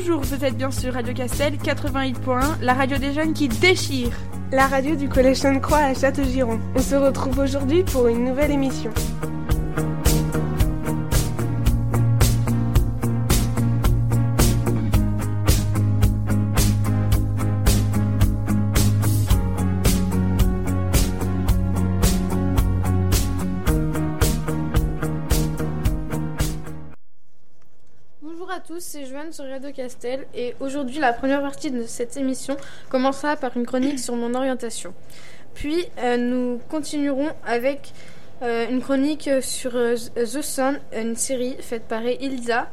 Bonjour, vous êtes bien sur Radio Castel 88.1, la radio des jeunes qui déchire. La radio du Collège Sainte-Croix à Châteaugiron. On se retrouve aujourd'hui pour une nouvelle émission. C'est Joanne sur Radio Castel et aujourd'hui la première partie de cette émission commencera par une chronique sur mon orientation. Puis euh, nous continuerons avec euh, une chronique sur euh, The Sun, une série faite par Elisa.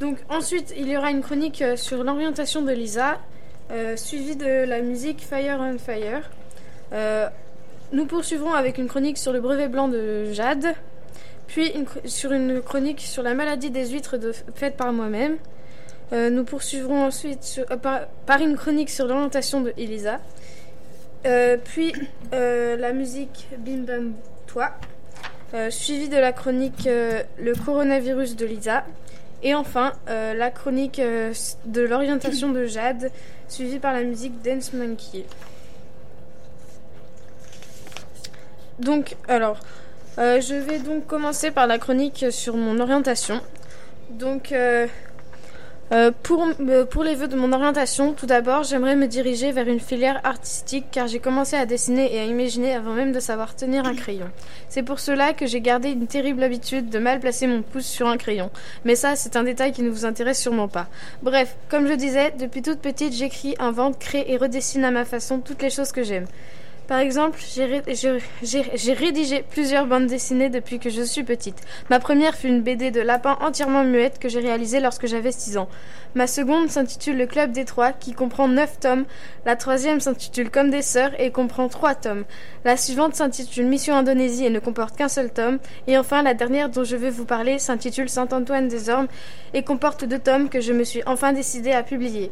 donc ensuite il y aura une chronique sur l'orientation de Lisa, suivie de la musique Fire on Fire. nous poursuivrons avec une chronique sur le brevet blanc de Jade puis sur une chronique sur la maladie des huîtres faite par moi-même. Euh, nous poursuivrons ensuite euh, par, une chronique sur l'orientation de Elisa. Euh, puis la musique Bim Bam Toi, suivie de la chronique Le coronavirus de Lisa. Et enfin, la chronique de l'orientation de Jade, suivie par la musique Dance Monkey. Donc, alors, euh, je vais donc commencer par la chronique sur mon orientation. Donc, euh, euh, pour, pour les vœux de mon orientation, tout d'abord, j'aimerais me diriger vers une filière artistique car j'ai commencé à dessiner et à imaginer avant même de savoir tenir un crayon. C'est pour cela que j'ai gardé une terrible habitude de mal placer mon pouce sur un crayon. Mais ça, c'est un détail qui ne vous intéresse sûrement pas. Bref, comme je disais, depuis toute petite, j'écris, invente, crée et redessine à ma façon toutes les choses que j'aime. Par exemple, j'ai rédigé plusieurs bandes dessinées depuis que je suis petite. Ma première fut une BD de lapin entièrement muette que j'ai réalisée lorsque j'avais 6 ans. Ma seconde s'intitule Le Club des Trois, qui comprend 9 tomes. La troisième s'intitule Comme des sœurs et comprend 3 tomes. La suivante s'intitule Mission Indonésie et ne comporte qu'un seul tome. Et enfin, la dernière dont je vais vous parler s'intitule Saint-Antoine des Ormes et comporte 2 tomes que je me suis enfin décidée à publier.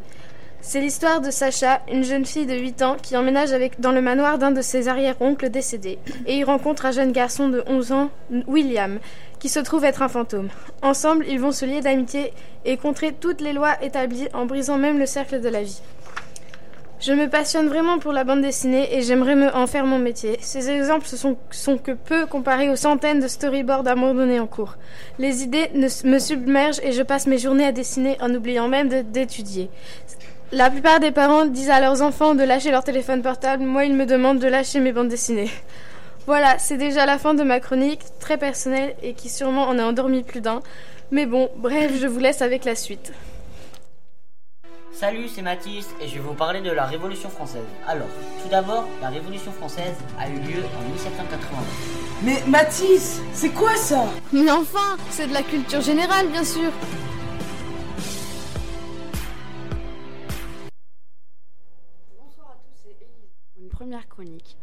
C'est l'histoire de Sacha, une jeune fille de 8 ans qui emménage avec, dans le manoir d'un de ses arrière-oncles décédés et y rencontre un jeune garçon de 11 ans, William, qui se trouve être un fantôme. Ensemble, ils vont se lier d'amitié et contrer toutes les lois établies en brisant même le cercle de la vie. Je me passionne vraiment pour la bande dessinée et j'aimerais me en faire mon métier. Ces exemples sont, sont que peu comparés aux centaines de storyboards abandonnés en cours. Les idées me submergent et je passe mes journées à dessiner en oubliant même d'étudier. La plupart des parents disent à leurs enfants de lâcher leur téléphone portable. Moi, ils me demandent de lâcher mes bandes dessinées. Voilà, c'est déjà la fin de ma chronique, très personnelle et qui sûrement en a endormi plus d'un. Mais bon, bref, je vous laisse avec la suite. Salut, c'est Mathis et je vais vous parler de la Révolution française. Alors, tout d'abord, la Révolution française a eu lieu en 1789. Mais Mathis, c'est quoi ça? Mais enfin, c'est de la culture générale, bien sûr.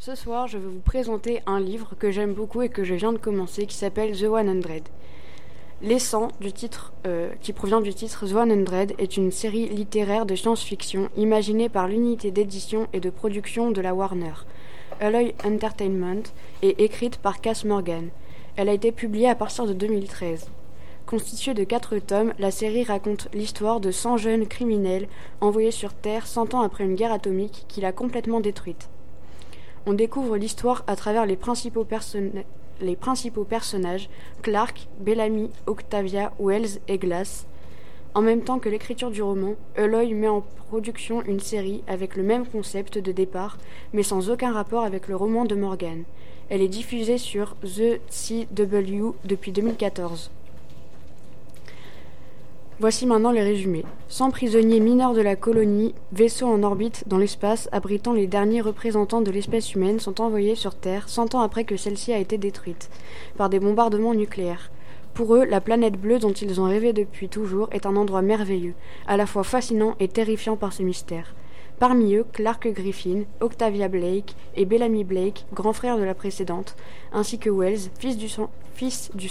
Ce soir, je vais vous présenter un livre que j'aime beaucoup et que je viens de commencer qui s'appelle The 100. L'essence du titre, euh, qui provient du titre The 100 est une série littéraire de science-fiction imaginée par l'unité d'édition et de production de la Warner, Alloy Entertainment, et écrite par Cass Morgan. Elle a été publiée à partir de 2013. Constituée de quatre tomes, la série raconte l'histoire de 100 jeunes criminels envoyés sur Terre 100 ans après une guerre atomique qui l'a complètement détruite. On découvre l'histoire à travers les principaux, personnages Clark, Bellamy, Octavia, Wells et Glass. En même temps que l'écriture du roman, Eloy met en production une série avec le même concept de départ, mais sans aucun rapport avec le roman de Morgan. Elle est diffusée sur The CW depuis 2014. Voici maintenant les résumés. 100 prisonniers mineurs de la colonie, vaisseaux en orbite dans l'espace abritant les derniers représentants de l'espèce humaine, sont envoyés sur Terre 100 ans après que celle-ci a été détruite par des bombardements nucléaires. Pour eux, la planète bleue dont ils ont rêvé depuis toujours est un endroit merveilleux, à la fois fascinant et terrifiant par ses mystères. Parmi eux, Clark Griffin, Octavia Blake et Bellamy Blake, grand frère de la précédente, ainsi que Wells, fils du, fils du,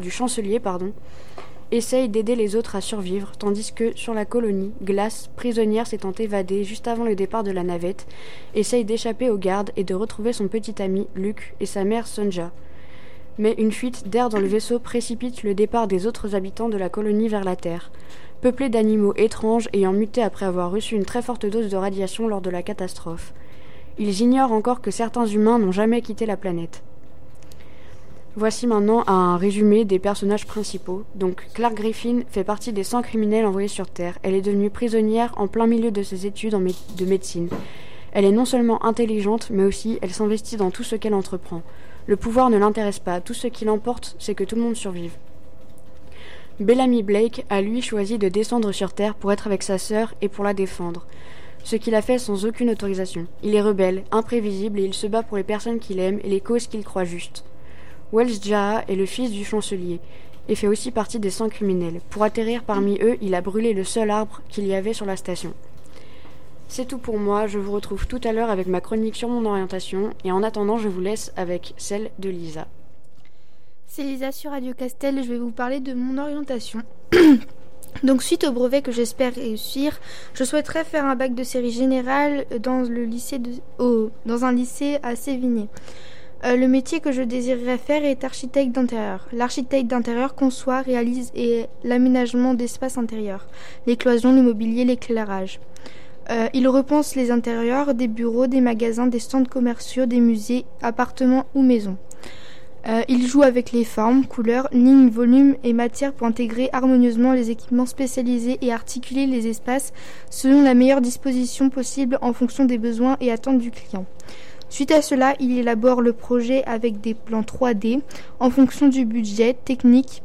du chancelier, pardon, essaye d'aider les autres à survivre, tandis que, sur la colonie, Glace, prisonnière s'étant évadée juste avant le départ de la navette, essaye d'échapper aux gardes et de retrouver son petit ami, Luke, et sa mère, Sonja. Mais une fuite d'air dans le vaisseau précipite le départ des autres habitants de la colonie vers la Terre, peuplée d'animaux étranges ayant muté après avoir reçu une très forte dose de radiation lors de la catastrophe. Ils ignorent encore que certains humains n'ont jamais quitté la planète. Voici maintenant un résumé des personnages principaux. Donc, Clark Griffin fait partie des 100 criminels envoyés sur Terre. Elle est devenue prisonnière en plein milieu de ses études de médecine. Elle est non seulement intelligente, mais aussi elle s'investit dans tout ce qu'elle entreprend. Le pouvoir ne l'intéresse pas, tout ce qui l'emporte, c'est que tout le monde survive. Bellamy Blake a lui choisi de descendre sur Terre pour être avec sa sœur et pour la défendre. Ce qu'il a fait sans aucune autorisation. Il est rebelle, imprévisible et il se bat pour les personnes qu'il aime et les causes qu'il croit justes. Wells Jaha est le fils du chancelier et fait aussi partie des 100 criminels. Pour atterrir parmi eux, il a brûlé le seul arbre qu'il y avait sur la station. C'est tout pour moi, je vous retrouve tout à l'heure avec ma chronique sur mon orientation et en attendant je vous laisse avec celle de Lisa. C'est Lisa sur Radio Castel, je vais vous parler de mon orientation. Donc suite au brevet que j'espère réussir, je souhaiterais faire un bac de série générale dans le lycée de, dans un lycée à Sévigné. Euh, le métier que je désirerais faire est architecte d'intérieur. L'architecte d'intérieur conçoit, réalise et l'aménagement d'espaces intérieurs, les cloisons, le mobilier, l'éclairage. Euh, il repense les intérieurs des bureaux, des magasins, des stands commerciaux, des musées, appartements ou maisons. Euh, il joue avec les formes, couleurs, lignes, volumes et matières pour intégrer harmonieusement les équipements spécialisés et articuler les espaces selon la meilleure disposition possible en fonction des besoins et attentes du client. Suite à cela, il élabore le projet avec des plans 3D en fonction du budget technique.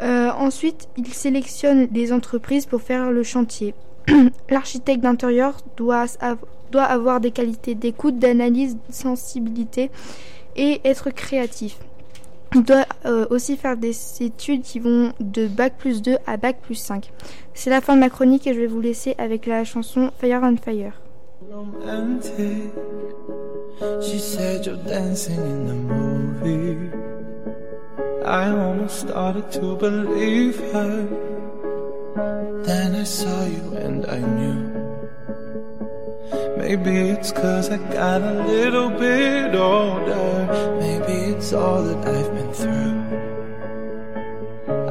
Euh, ensuite, il sélectionne des entreprises pour faire le chantier. L'architecte d'intérieur doit, avoir des qualités d'écoute, d'analyse, de sensibilité et être créatif. Il doit euh, aussi faire des études qui vont de Bac plus 2 à Bac plus 5. C'est la fin de ma chronique et je vais vous laisser avec la chanson Fire on Fire. Romantic. She said you're dancing in the movie. I almost started to believe her. Then I saw you and I knew. Maybe it's cause I got a little bit older. Maybe it's all that I've been through.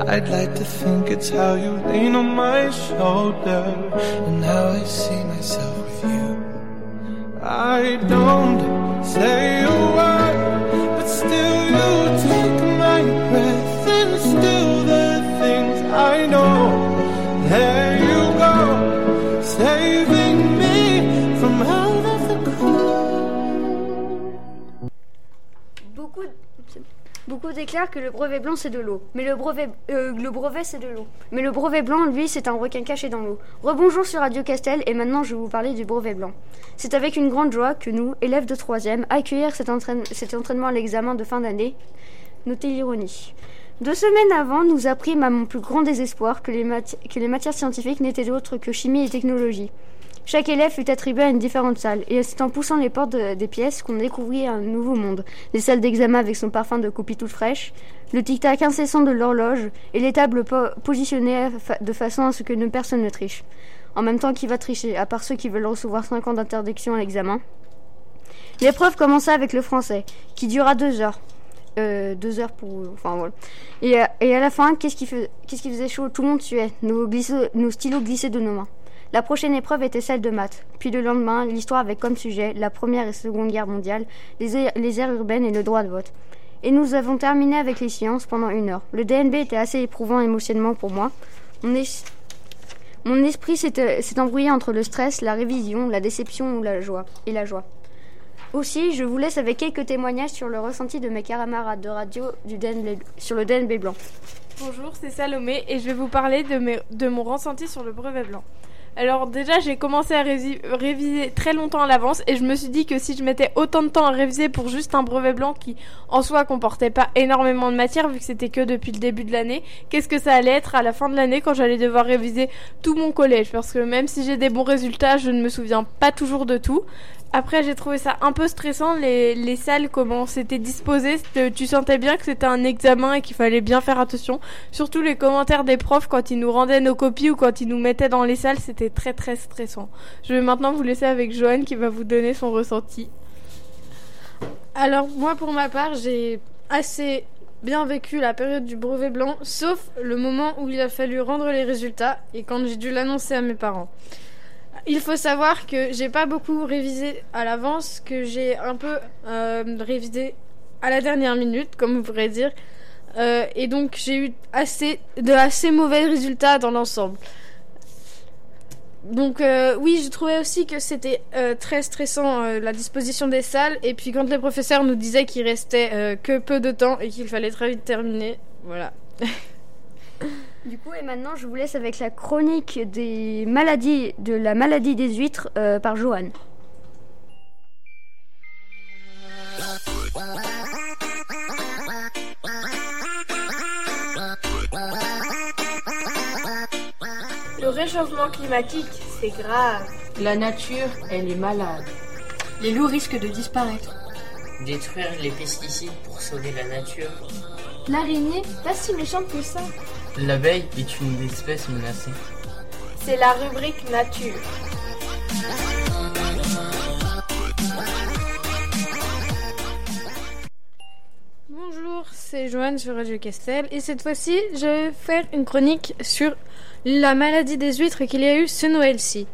I'd like to think it's how you lean on my shoulder and how I see myself. I don't say a Déclarent que le brevet blanc c'est de l'eau, mais le brevet, euh, le brevet c'est de l'eau. Mais le brevet blanc, lui, c'est un requin caché dans l'eau. Rebonjour sur Radio Castel et maintenant je vais vous parler du brevet blanc. C'est avec une grande joie que nous, élèves de 3e, accueillir cet, entraînement à l'examen de fin d'année. Notez l'ironie. Deux semaines avant, nous apprîmes à mon plus grand désespoir que les, que les matières scientifiques n'étaient autres que chimie et technologie. Chaque élève fut attribué à une différente salle, et c'est en poussant les portes des pièces qu'on découvrit un nouveau monde. Les salles d'examen avec son parfum de copie toute fraîche, le tic-tac incessant de l'horloge, et les tables positionnées de façon à ce que personne ne triche. En même temps, qui va tricher, à part ceux qui veulent recevoir 5 ans d'interdiction à l'examen? L'épreuve commença avec le français, qui dura deux heures. Euh, deux heures pour. Enfin voilà. Et, et à la fin, qu'est-ce qui, faisait chaud? Tout le monde suait. Nos, nos stylos glissaient de nos mains. La prochaine épreuve était celle de maths. Puis le lendemain, l'histoire avec comme sujet la Première et Seconde Guerre mondiale, les, aires urbaines et le droit de vote. Et nous avons terminé avec les sciences pendant une heure. Le DNB était assez éprouvant émotionnellement pour moi. Mon, esprit s'est embrouillé entre le stress, la révision, la déception ou la joie, et la joie. Aussi, je vous laisse avec quelques témoignages sur le ressenti de mes camarades de radio du DNB, sur le DNB blanc. Bonjour, c'est Salomé et je vais vous parler de mon ressenti sur le brevet blanc. Alors déjà, j'ai commencé à réviser très longtemps à l'avance et je me suis dit que si je mettais autant de temps à réviser pour juste un brevet blanc qui en soi comportait pas énormément de matière vu que c'était que depuis le début de l'année, qu'est-ce que ça allait être à la fin de l'année quand j'allais devoir réviser tout mon collège? Parce que même si j'ai des bons résultats, je ne me souviens pas toujours de tout. Après, j'ai trouvé ça un peu stressant, les, les salles, comment c'était disposé. Tu sentais bien que c'était un examen et qu'il fallait bien faire attention. Surtout les commentaires des profs quand ils nous rendaient nos copies ou quand ils nous mettaient dans les salles, c'était très très stressant. Je vais maintenant vous laisser avec Joanne qui va vous donner son ressenti. Alors, moi pour ma part, j'ai assez bien vécu la période du brevet blanc, sauf le moment où il a fallu rendre les résultats et quand j'ai dû l'annoncer à mes parents. Il faut savoir que j'ai pas beaucoup révisé à l'avance, que j'ai un peu euh, révisé à la dernière minute, comme on pourrait dire. Euh, et donc j'ai eu assez de assez mauvais résultats dans l'ensemble. Donc euh, oui, je trouvais aussi que c'était très stressant la disposition des salles. Et puis quand les professeurs nous disaient qu'il restait que peu de temps et qu'il fallait très vite terminer, voilà. Du coup, et maintenant, je vous laisse avec la chronique des maladies, de la maladie des huîtres euh, par Johan. Le réchauffement climatique, c'est grave. La nature, elle est malade. Les loups risquent de disparaître. Détruire les pesticides pour sauver la nature. L'araignée, pas si méchante que ça. L'abeille est une espèce menacée. C'est la rubrique nature. Bonjour, c'est Joanne sur Radio Castel et cette fois-ci, je vais faire une chronique sur la maladie des huîtres qu'il y a eu ce Noël-ci.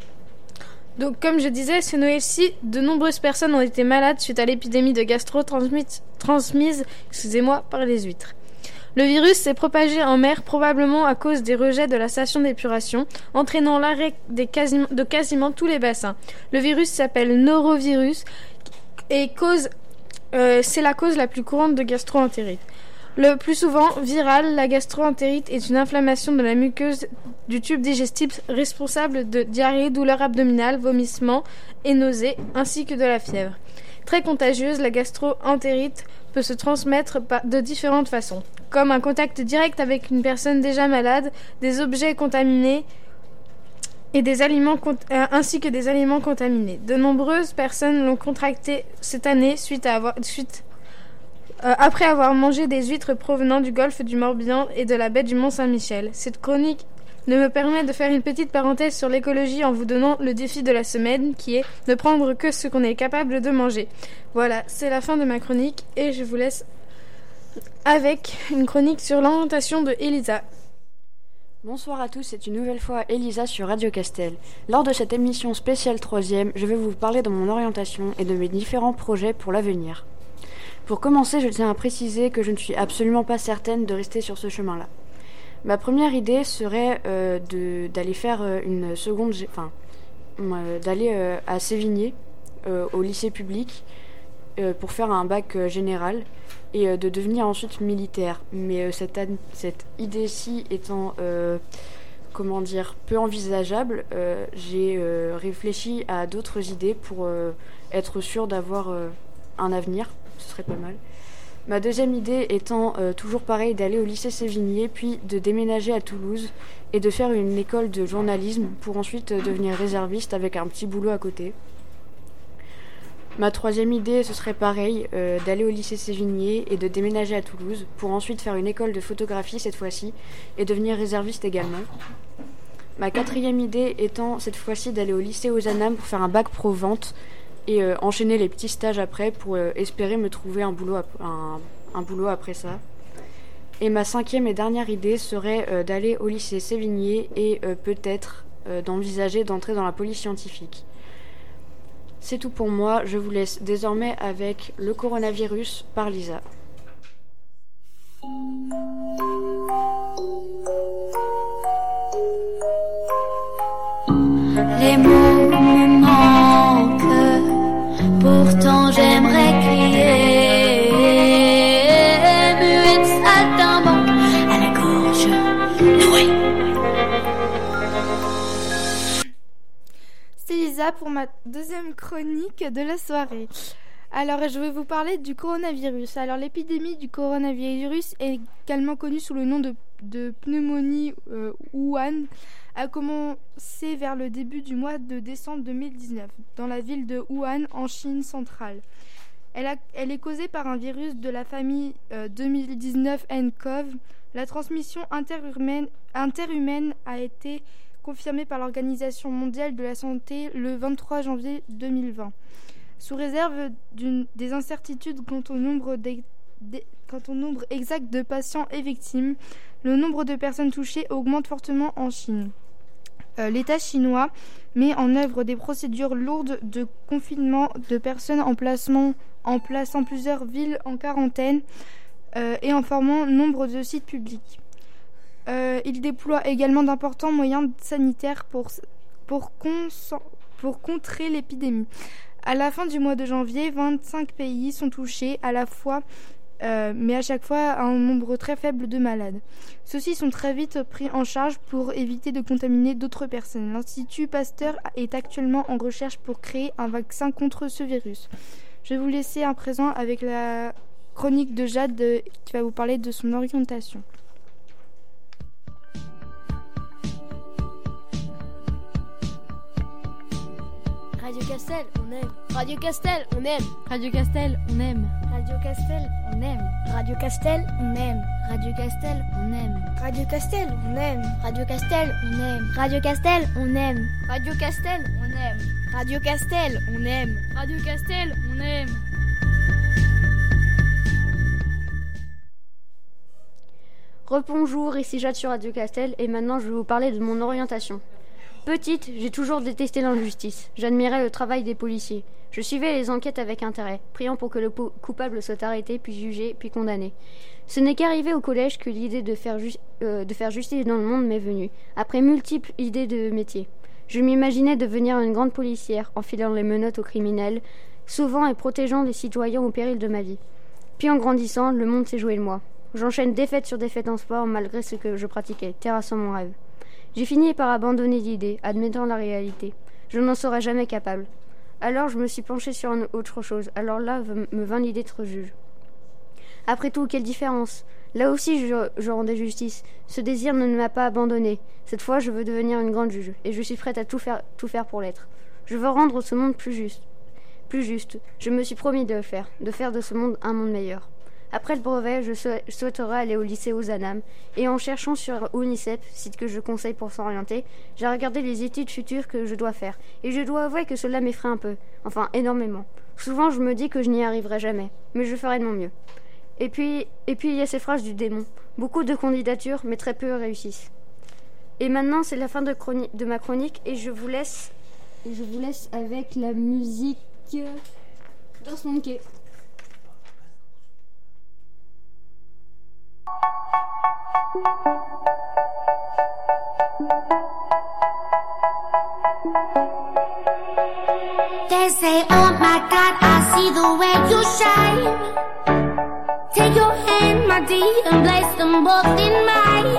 Donc, comme je disais, ce Noël-ci, de nombreuses personnes ont été malades suite à l'épidémie de gastro transmise, transmise excusez-moi, par les huîtres. Le virus s'est propagé en mer probablement à cause des rejets de la station d'épuration, entraînant l'arrêt de quasiment tous les bassins. Le virus s'appelle norovirus et euh, c'est la cause la plus courante de gastroentérite. Le plus souvent virale, la gastroentérite est une inflammation de la muqueuse du tube digestif responsable de diarrhée, douleurs abdominales, vomissements et nausées, ainsi que de la fièvre. Très contagieuse, la gastroentérite peut se transmettre de différentes façons, comme un contact direct avec une personne déjà malade, des objets contaminés euh, ainsi que des aliments contaminés. De nombreuses personnes l'ont contracté cette année suite à avoir euh, après avoir mangé des huîtres provenant du golfe du Morbihan et de la baie du Mont-Saint-Michel. Cette chronique ne me permet de faire une petite parenthèse sur l'écologie en vous donnant le défi de la semaine qui est ne prendre que ce qu'on est capable de manger. Voilà, c'est la fin de ma chronique et je vous laisse avec une chronique sur l'orientation de Elisa. Bonsoir à tous, c'est une nouvelle fois Elisa sur Radio Castel. Lors de cette émission spéciale troisième, je vais vous parler de mon orientation et de mes différents projets pour l'avenir. Pour commencer, je tiens à préciser que je ne suis absolument pas certaine de rester sur ce chemin-là. Ma première idée serait euh, d'aller faire euh, une seconde, enfin, euh, d'aller à Sévigné, au lycée public, pour faire un bac général et de devenir ensuite militaire. Mais cette, cette idée-ci étant, comment dire, peu envisageable, j'ai réfléchi à d'autres idées pour être sûr d'avoir un avenir. Ce serait pas mal. Ma deuxième idée étant euh, toujours pareil d'aller au lycée Sévigné, puis de déménager à Toulouse et de faire une école de journalisme pour ensuite euh, devenir réserviste avec un petit boulot à côté. Ma troisième idée, ce serait pareil, euh, d'aller au lycée Sévigné et de déménager à Toulouse pour ensuite faire une école de photographie cette fois-ci et devenir réserviste également. Ma quatrième idée étant cette fois-ci d'aller au lycée Ozanam pour faire un bac pro vente et euh, enchaîner les petits stages après pour euh, espérer me trouver un boulot, après ça. Et ma cinquième et dernière idée serait euh, d'aller au lycée Sévigné et peut-être d'envisager d'entrer dans la police scientifique. C'est tout pour moi, je vous laisse désormais avec le coronavirus par Lisa. Alors, je vais vous parler du coronavirus. Alors, l'épidémie du coronavirus, également connue sous le nom de, pneumonie euh, Wuhan, a commencé vers le début du mois de décembre 2019 dans la ville de Wuhan en Chine centrale. Elle, est causée par un virus de la famille euh, 2019 nCoV. La transmission interhumaine a été confirmée par l'Organisation mondiale de la santé le 23 janvier 2020. Sous réserve des incertitudes quant au nombre exact de patients et victimes, le nombre de personnes touchées augmente fortement en Chine. Euh, L'État chinois met en œuvre des procédures lourdes de confinement de personnes en placement en plaçant plusieurs villes en quarantaine euh, et en formant nombre de sites publics. Euh, il déploie également d'importants moyens sanitaires pour contrer l'épidémie. À la fin du mois de janvier, 25 pays sont touchés à la fois, euh, mais à chaque fois un nombre très faible de malades. Ceux-ci sont très vite pris en charge pour éviter de contaminer d'autres personnes. L'Institut Pasteur est actuellement en recherche pour créer un vaccin contre ce virus. Je vais vous laisser à présent avec la chronique de Jade euh, qui va vous parler de son orientation. Radio Castel, on aime. Radio Castel, on aime. Radio Castel, on aime. Radio Castel, on aime. Radio Castel, on aime. Radio Castel, on aime. Radio Castel, on aime. Radio Castel, on aime. Radio Castel, on aime. Radio Castel, on aime. Radio Castel, on aime. Radio Castel, on aime. Rebonjour, ici Jade sur Radio Castel et maintenant je vais vous parler de mon orientation. Petite, j'ai toujours détesté l'injustice. J'admirais le travail des policiers. Je suivais les enquêtes avec intérêt, priant pour que le coupable soit arrêté, puis jugé, puis condamné. Ce n'est qu'arrivé au collège que l'idée de, faire euh, de faire justice dans le monde m'est venue, après multiples idées de métier. Je m'imaginais devenir une grande policière, enfilant les menottes aux criminels, sauvant et protégeant les citoyens au péril de ma vie. Puis en grandissant, le monde s'est joué de moi. J'enchaîne défaite sur défaite en sport malgré ce que je pratiquais, terrassant mon rêve. J'ai fini par abandonner l'idée, admettant la réalité. Je n'en serais jamais capable. Alors je me suis penché sur autre chose. Alors là me vint l'idée d'être juge. Après tout, quelle différence? Là aussi, je, je, rendais justice. Ce désir ne m'a pas abandonné. Cette fois, je veux devenir une grande juge, et je suis prête à tout faire, tout faire pour l'être. Je veux rendre ce monde plus juste. Plus juste. Je me suis promis de le faire, de faire de ce monde un monde meilleur. Après le brevet, je souhaiterais aller au lycée Ozanam et en cherchant sur UNICEF, site que je conseille pour s'orienter, j'ai regardé les études futures que je dois faire et je dois avouer que cela m'effraie un peu, enfin énormément. Souvent je me dis que je n'y arriverai jamais, mais je ferai de mon mieux. Et puis, et puis il y a ces phrases du démon. Beaucoup de candidatures, mais très peu réussissent. Et maintenant, c'est la fin de, ma chronique et je vous laisse, je vous laisse avec la musique Danse Monkey. They say, oh my God, I see the way you shine. Take your hand, my dear, and place them both in mine.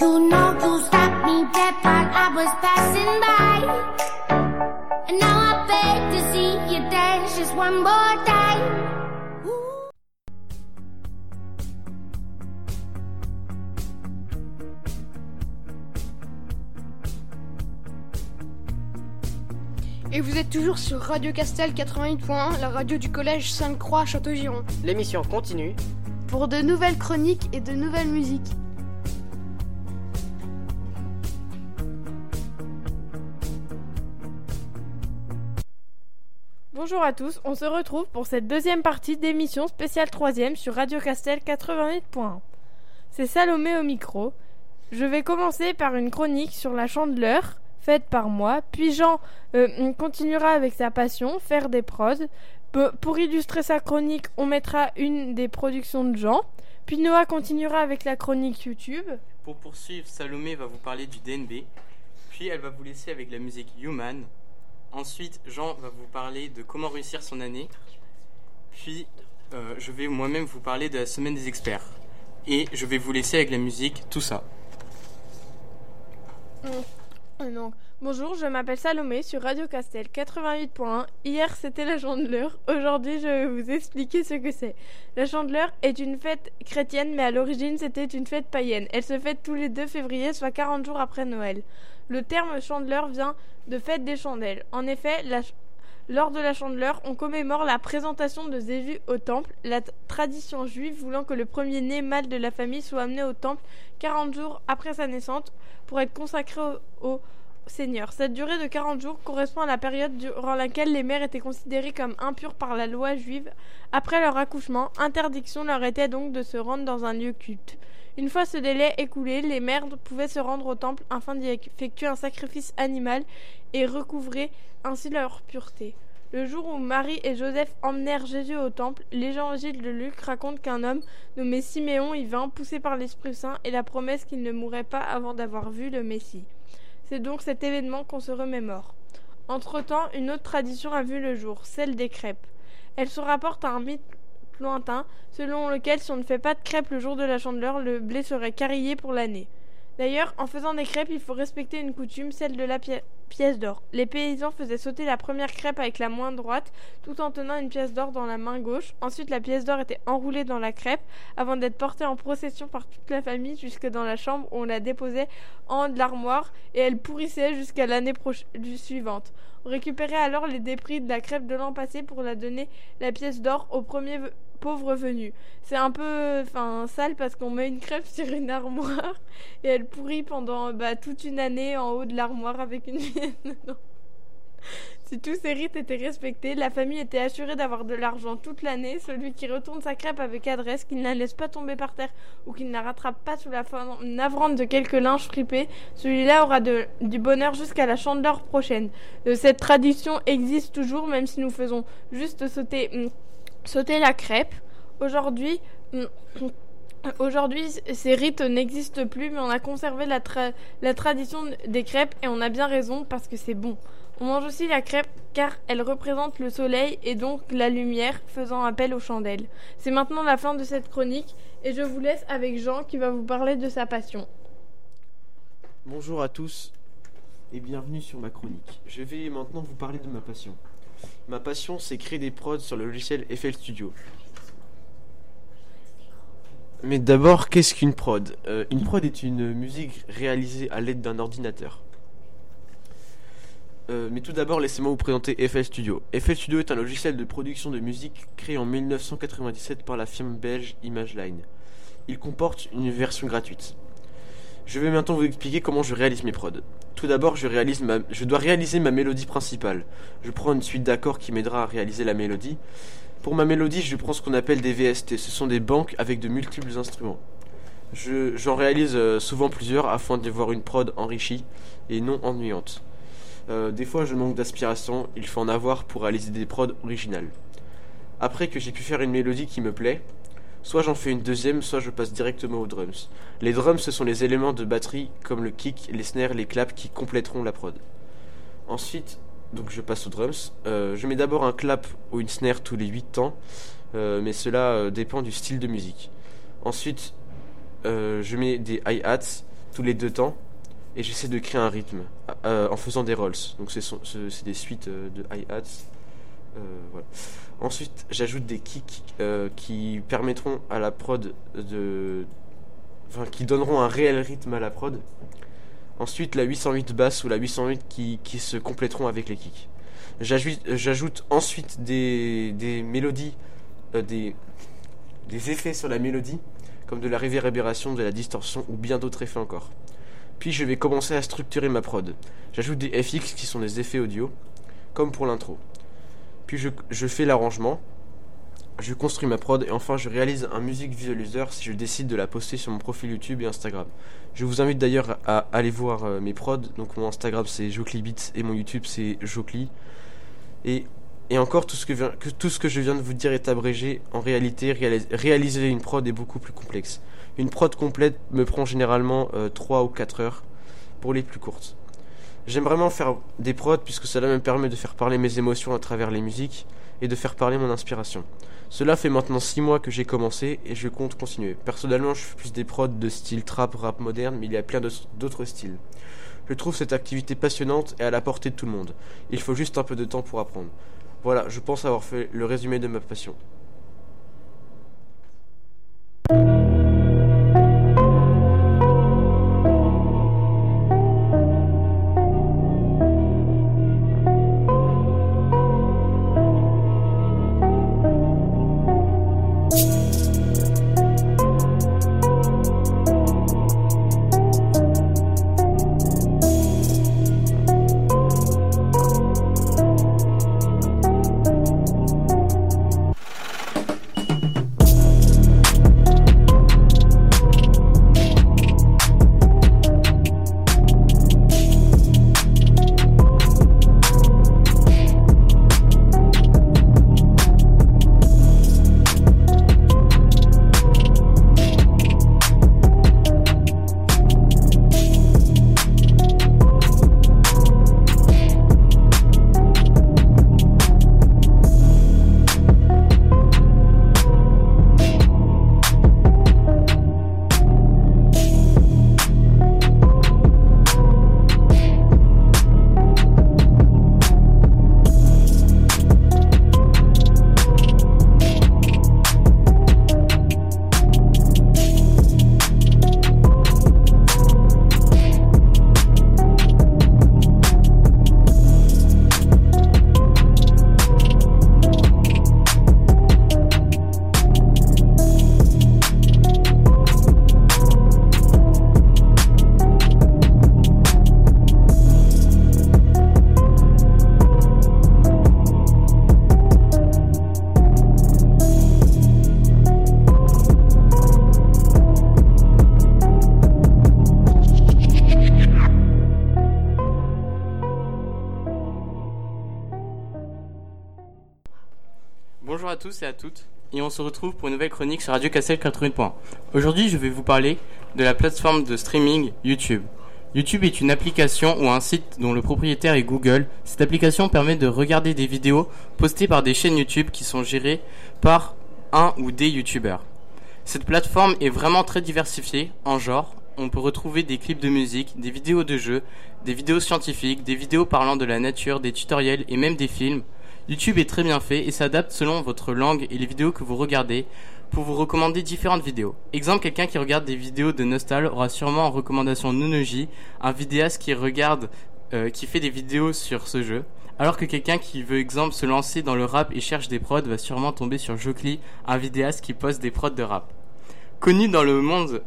You know you stopped me dead while I was passing by. And now I beg to see you dance just one more time. Et vous êtes toujours sur Radio Castel 88.1, la radio du collège Sainte-Croix Château-Giron. L'émission continue pour de nouvelles chroniques et de nouvelles musiques. Bonjour à tous, on se retrouve pour cette deuxième partie d'émission spéciale 3 sur Radio Castel 88.1. C'est Salomé au micro. Je vais commencer par une chronique sur la chandeleur faite par moi. Puis Jean euh, continuera avec sa passion, faire des prods. Pour illustrer sa chronique, on mettra une des productions de Jean. Puis Noah continuera avec la chronique YouTube. Pour poursuivre, Salomé va vous parler du DNB. Puis elle va vous laisser avec la musique Human. Ensuite, Jean va vous parler de comment réussir son année. Puis, euh, je vais moi-même vous parler de la semaine des experts. Et je vais vous laisser avec la musique Tout ça. Donc, bonjour, je m'appelle Salomé sur Radio Castel 88.1. Hier c'était la Chandeleur. Aujourd'hui je vais vous expliquer ce que c'est. La Chandeleur est une fête chrétienne mais à l'origine c'était une fête païenne. Elle se fête tous les 2 février, soit 40 jours après Noël. Le terme Chandeleur vient de fête des chandelles. En effet, lors de la Chandeleur, on commémore la présentation de Jésus au temple, la tradition juive voulant que le premier-né mâle de la famille soit amené au temple 40 jours après sa naissance pour être consacré au, Seigneur. Cette durée de 40 jours correspond à la période durant laquelle les mères étaient considérées comme impures par la loi juive. Après leur accouchement, interdiction leur était donc de se rendre dans un lieu culte. Une fois ce délai écoulé, les mères pouvaient se rendre au temple afin d'y effectuer un sacrifice animal et recouvrer ainsi leur pureté. Le jour où Marie et Joseph emmenèrent Jésus au temple, l'évangile de Luc raconte qu'un homme nommé Siméon y vint, poussé par l'Esprit Saint et la promesse qu'il ne mourrait pas avant d'avoir vu le Messie. C'est donc cet événement qu'on se remémore. Entre-temps, une autre tradition a vu le jour, celle des crêpes. Elle se rapporte à un mythe lointain, selon lequel si on ne fait pas de crêpes le jour de la chandeleur, le blé serait carillé pour l'année. D'ailleurs, en faisant des crêpes, il faut respecter une coutume, celle de la pièce d'or. Les paysans faisaient sauter la première crêpe avec la main droite, tout en tenant une pièce d'or dans la main gauche. Ensuite, la pièce d'or était enroulée dans la crêpe, avant d'être portée en procession par toute la famille jusque dans la chambre où on la déposait en de l'armoire, et elle pourrissait jusqu'à l'année suivante. On récupérait alors les débris de la crêpe de l'an passé pour la donner la pièce d'or au premier pauvre venu. C'est un peu enfin sale parce qu'on met une crêpe sur une armoire et elle pourrit pendant bah, toute une année en haut de l'armoire avec une pièce dedans. Si tous ces rites étaient respectés, la famille était assurée d'avoir de l'argent toute l'année. Celui qui retourne sa crêpe avec adresse, qu'il ne la laisse pas tomber par terre ou qu'il ne la rattrape pas sous la forme navrante de quelques linges fripés, celui-là aura du bonheur jusqu'à la chandeleur prochaine. Euh, cette tradition existe toujours, même si nous faisons juste sauter hum, sauter la crêpe. Aujourd'hui, aujourd'hui, ces rites n'existent plus, mais on a conservé la tradition des crêpes et on a bien raison parce que c'est bon. On mange aussi la crêpe car elle représente le soleil et donc la lumière, faisant appel aux chandelles. C'est maintenant la fin de cette chronique et je vous laisse avec Jean qui va vous parler de sa passion. Bonjour à tous et bienvenue sur ma chronique. Je vais maintenant vous parler de ma passion. Ma passion, c'est créer des prods sur le logiciel FL Studio. Mais d'abord, qu'est-ce qu'une prod? Euh, Une prod est une musique réalisée à l'aide d'un ordinateur. Euh, mais tout d'abord, laissez-moi vous présenter FL Studio. FL Studio est un logiciel de production de musique créé en 1997 par la firme belge ImageLine. Il comporte une version gratuite. Je vais maintenant vous expliquer comment je réalise mes prods. Tout d'abord, je, réalise ma... je dois réaliser ma mélodie principale. Je prends une suite d'accords qui m'aidera à réaliser la mélodie. Pour ma mélodie, je prends ce qu'on appelle des VST. Ce sont des banques avec de multiples instruments. J'en réalise euh, souvent plusieurs afin de voir une prod enrichie et non ennuyante. Euh, des fois, je manque d'aspiration, il faut en avoir pour réaliser des prods originales. Après que j'ai pu faire une mélodie qui me plaît, Soit j'en fais une deuxième, soit je passe directement aux drums. Les drums, ce sont les éléments de batterie comme le kick, les snares, les claps qui compléteront la prod. Ensuite, donc je passe aux drums. Euh, je mets d'abord un clap ou une snare tous les 8 temps, euh, mais cela dépend du style de musique. Ensuite, je mets des hi-hats tous les 2 temps et j'essaie de créer un rythme en faisant des rolls. Donc c'est des suites de hi-hats. Ensuite, j'ajoute des kicks euh, qui permettront à la prod de. Enfin, qui donneront un réel rythme à la prod. Ensuite, la 808 basse ou la 808 qui, se compléteront avec les kicks. J'ajoute ensuite des, mélodies, euh, des, des effets sur la mélodie, comme de la réverbération, de la distorsion ou bien d'autres effets encore. Puis je vais commencer à structurer ma prod. J'ajoute des FX qui sont des effets audio, comme pour l'intro. Puis je, fais l'arrangement, je construis ma prod et enfin je réalise un music visualizer si je décide de la poster sur mon profil YouTube et Instagram. Je vous invite d'ailleurs à aller voir euh, mes prods. Donc mon Instagram c'est JocliBeats et mon YouTube c'est Jocli. Et, et encore tout ce, que, tout ce que je viens de vous dire est abrégé. En réalité, réaliser une prod est beaucoup plus complexe. Une prod complète me prend généralement 3 euh, ou 4 heures pour les plus courtes. J'aime vraiment faire des prods puisque cela me permet de faire parler mes émotions à travers les musiques et de faire parler mon inspiration. Cela fait maintenant 6 mois que j'ai commencé et je compte continuer. Personnellement, je fais plus des prods de style trap, rap moderne, mais il y a plein d'autres styles. Je trouve cette activité passionnante et à la portée de tout le monde. Il faut juste un peu de temps pour apprendre. Voilà, je pense avoir fait le résumé de ma passion. Se retrouve pour une nouvelle chronique sur Radio Cassel 80.1. Aujourd'hui, je vais vous parler de la plateforme de streaming YouTube. YouTube est une application ou un site dont le propriétaire est Google. Cette application permet de regarder des vidéos postées par des chaînes YouTube qui sont gérées par un ou des YouTubeurs. Cette plateforme est vraiment très diversifiée en genre. On peut retrouver des clips de musique, des vidéos de jeux, des vidéos scientifiques, des vidéos parlant de la nature, des tutoriels et même des films. YouTube est très bien fait et s'adapte selon votre langue et les vidéos que vous regardez pour vous recommander différentes vidéos. Exemple, quelqu'un qui regarde des vidéos de Nostal aura sûrement en recommandation Nunoji, un vidéaste qui regarde, euh, qui fait des vidéos sur ce jeu. Alors que quelqu'un qui veut, exemple, se lancer dans le rap et cherche des prods va sûrement tomber sur Jokli, un vidéaste qui poste des prods de rap. Connu dans le monde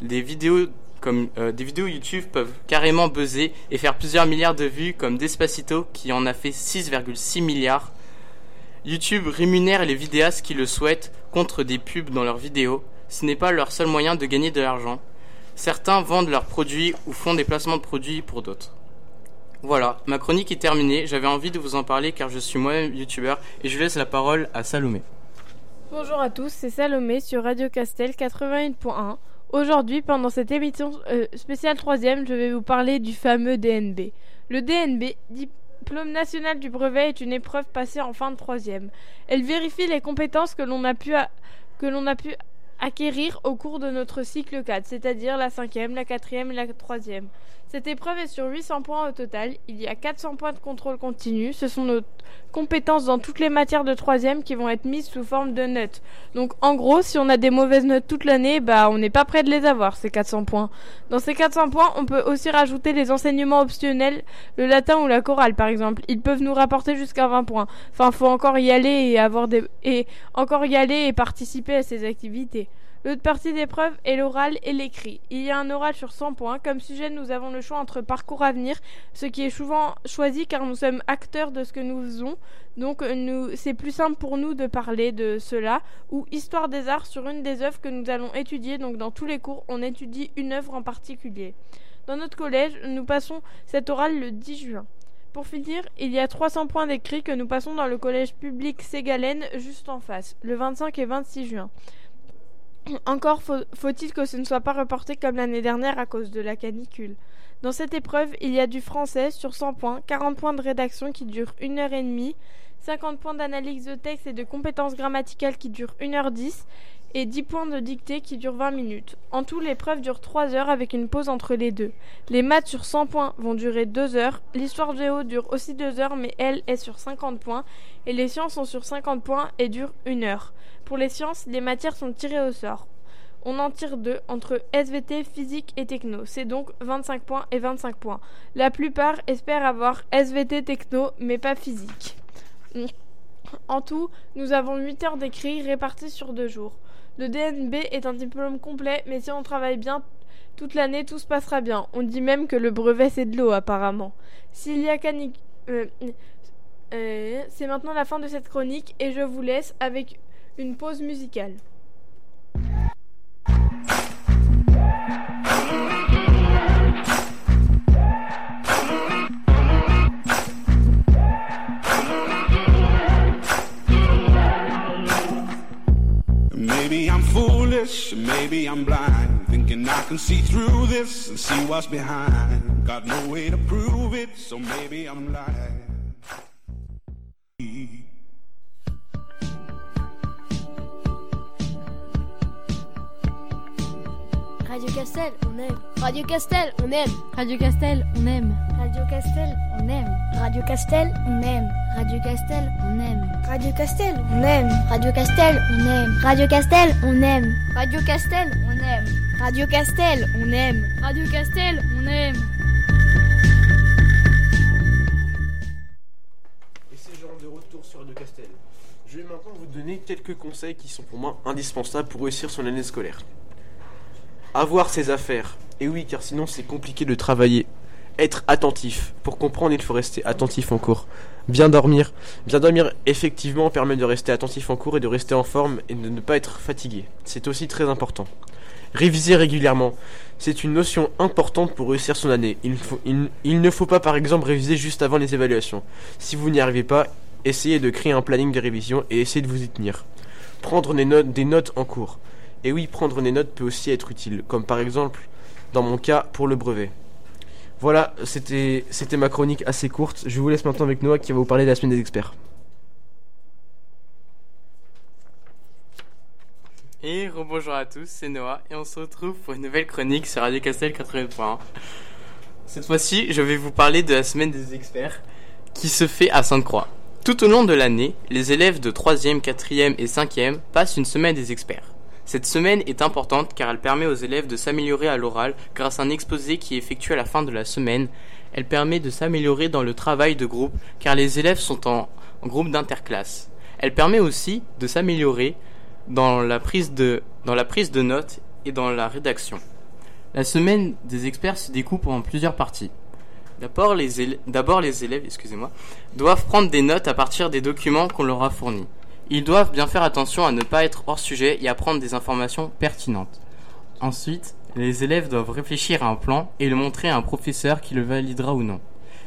des vidéos comme euh, des vidéos YouTube peuvent carrément buzzer et faire plusieurs milliards de vues comme Despacito qui en a fait 6,6 milliards. YouTube rémunère les vidéastes qui le souhaitent contre des pubs dans leurs vidéos. Ce n'est pas leur seul moyen de gagner de l'argent. Certains vendent leurs produits ou font des placements de produits pour d'autres. Voilà, ma chronique est terminée. J'avais envie de vous en parler car je suis moi-même youtubeur et je laisse la parole à Salomé. Bonjour à tous, c'est Salomé sur Radio Castel 88.1. Aujourd'hui, pendant cette émission euh, spéciale troisième, je vais vous parler du fameux DNB. Le DNB, Diplôme national du brevet, est une épreuve passée en fin de troisième. Elle vérifie les compétences que l'on a pu, que l'on a pu acquérir au cours de notre cycle 4, c'est-à-dire la cinquième, la quatrième et la troisième. Cette épreuve est sur 800 points au total. Il y a 400 points de contrôle continu. Ce sont nos compétences dans toutes les matières de troisième qui vont être mises sous forme de notes. Donc en gros, si on a des mauvaises notes toute l'année, bah on n'est pas prêt de les avoir, ces 400 points. Dans ces 400 points, on peut aussi rajouter les enseignements optionnels, le latin ou la chorale par exemple. Ils peuvent nous rapporter jusqu'à 20 points. Enfin, faut encore y aller et encore y aller et participer à ces activités. L'autre partie d'épreuve est l'oral et l'écrit. Il y a un oral sur 100 points. Comme sujet, nous avons le choix entre parcours à venir, ce qui est souvent choisi car nous sommes acteurs de ce que nous faisons. Donc nous, c'est plus simple pour nous de parler de cela. Ou histoire des arts sur une des œuvres que nous allons étudier. Donc dans tous les cours, on étudie une œuvre en particulier. Dans notre collège, nous passons cet oral le 10 juin. Pour finir, il y a 300 points d'écrit que nous passons dans le collège public Ségalène juste en face, le 25 et 26 juin. Encore faut-il que ce ne soit pas reporté comme l'année dernière à cause de la canicule. Dans cette épreuve, il y a du français sur 100 points, 40 points de rédaction qui durent 1 heure et demie, 50 points d'analyse de texte et de compétences grammaticales qui durent 1 heure 10 et 10 points de dictée qui durent 20 minutes. En tout, l'épreuve dure 3 heures avec une pause entre les deux. Les maths sur 100 points vont durer 2 heures, l'histoire géo dure aussi 2 heures mais elle est sur 50 points et les sciences sont sur 50 points et durent 1 heure. Pour les sciences, les matières sont tirées au sort. On en tire deux entre SVT, physique et techno. C'est donc 25 points et 25 points. La plupart espèrent avoir SVT techno, mais pas physique. En tout, nous avons 8 heures d'écrit réparties sur deux jours. Le DNB est un diplôme complet, mais si on travaille bien toute l'année, tout se passera bien. On dit même que le brevet c'est de l'eau apparemment. S'il y a canic... Euh, euh, c'est maintenant la fin de cette chronique et je vous laisse avec une pause musicale. Maybe I'm foolish, maybe I'm blind, thinking I can see through this and see what's behind. Got no way to prove it, so maybe I'm lying. Radio Castel, on aime. Radio Castel, on aime. Radio Castel, on aime. Radio Castel, on aime. Radio Castel, on aime. Radio Castel, on aime. Radio Castel, on aime. Radio Castel, on aime. Radio Castel, on aime. Radio Castel, on aime. Radio Castel, on aime. Radio Castel, on aime. Et c'est genre de retour sur Radio Castel. Je vais maintenant vous donner quelques conseils qui sont pour moi indispensables pour réussir son année scolaire. Avoir ses affaires. Et oui, car sinon c'est compliqué de travailler. Être attentif. Pour comprendre, il faut rester attentif en cours. Bien dormir. Bien dormir, effectivement, permet de rester attentif en cours et de rester en forme et de ne pas être fatigué. C'est aussi très important. Réviser régulièrement. C'est une notion importante pour réussir son année. Il, il ne faut pas, par exemple, réviser juste avant les évaluations. Si vous n'y arrivez pas, Essayez de créer un planning de révision et essayez de vous y tenir. Prendre des notes, des notes en cours. Et oui, prendre des notes peut aussi être utile, comme par exemple, dans mon cas, pour le brevet. Voilà, c'était ma chronique assez courte. Je vous laisse maintenant avec Noah qui va vous parler de la semaine des experts. Et rebonjour à tous, c'est Noah et on se retrouve pour une nouvelle chronique sur Radio Castel 80.1. Cette fois-ci, je vais vous parler de la semaine des experts qui se fait à Sainte-Croix. Tout au long de l'année, les élèves de 3e, 4e et 5e passent une semaine des experts. Cette semaine est importante car elle permet aux élèves de s'améliorer à l'oral grâce à un exposé qui est effectué à la fin de la semaine. Elle permet de s'améliorer dans le travail de groupe car les élèves sont en, groupe d'interclasse. Elle permet aussi de s'améliorer dans la prise de notes et dans la rédaction. La semaine des experts se découpe en plusieurs parties. D'abord les, éle- d'abord les élèves, excusez-moi, doivent prendre des notes à partir des documents qu'on leur a fournis. Ils doivent bien faire attention à ne pas être hors sujet et à prendre des informations pertinentes. Ensuite, les élèves doivent réfléchir à un plan et le montrer à un professeur qui le validera ou non.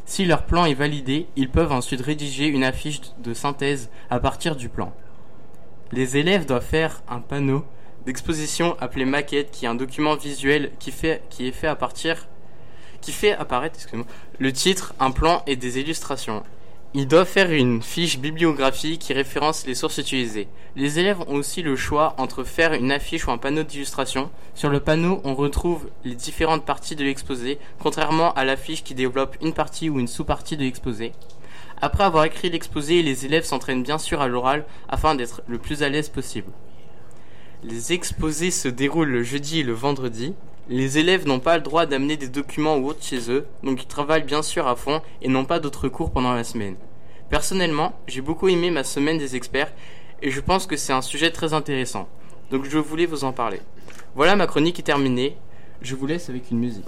Si leur plan est validé, ils peuvent ensuite rédiger une affiche de synthèse à partir du plan. Les élèves doivent faire un panneau d'exposition appelé maquette qui est un document visuel qui, fait, qui est fait à partir qui fait apparaître le titre, un plan et des illustrations. Ils doivent faire une fiche bibliographie qui référence les sources utilisées. Les élèves ont aussi le choix entre faire une affiche ou un panneau d'illustration. Sur le panneau, on retrouve les différentes parties de l'exposé, contrairement à l'affiche qui développe une partie ou une sous-partie de l'exposé. Après avoir écrit l'exposé, les élèves s'entraînent bien sûr à l'oral afin d'être le plus à l'aise possible. Les exposés se déroulent le jeudi et le vendredi. Les élèves n'ont pas le droit d'amener des documents ou autres chez eux, donc ils travaillent bien sûr à fond et n'ont pas d'autres cours pendant la semaine. Personnellement, j'ai beaucoup aimé ma semaine des experts et je pense que c'est un sujet très intéressant. Donc je voulais vous en parler. Voilà, ma chronique est terminée. Je vous laisse avec une musique.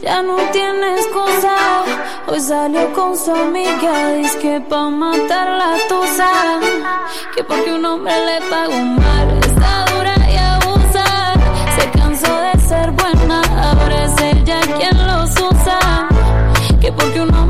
Ya no tienes cosa. Hoy salió con su amiga. Dice que pa' matar la tusa. Que porque un hombre le pagó mal. Está dura y abusa. Se cansó de ser buena. Ahora es ella quien los usa. Que porque un hombre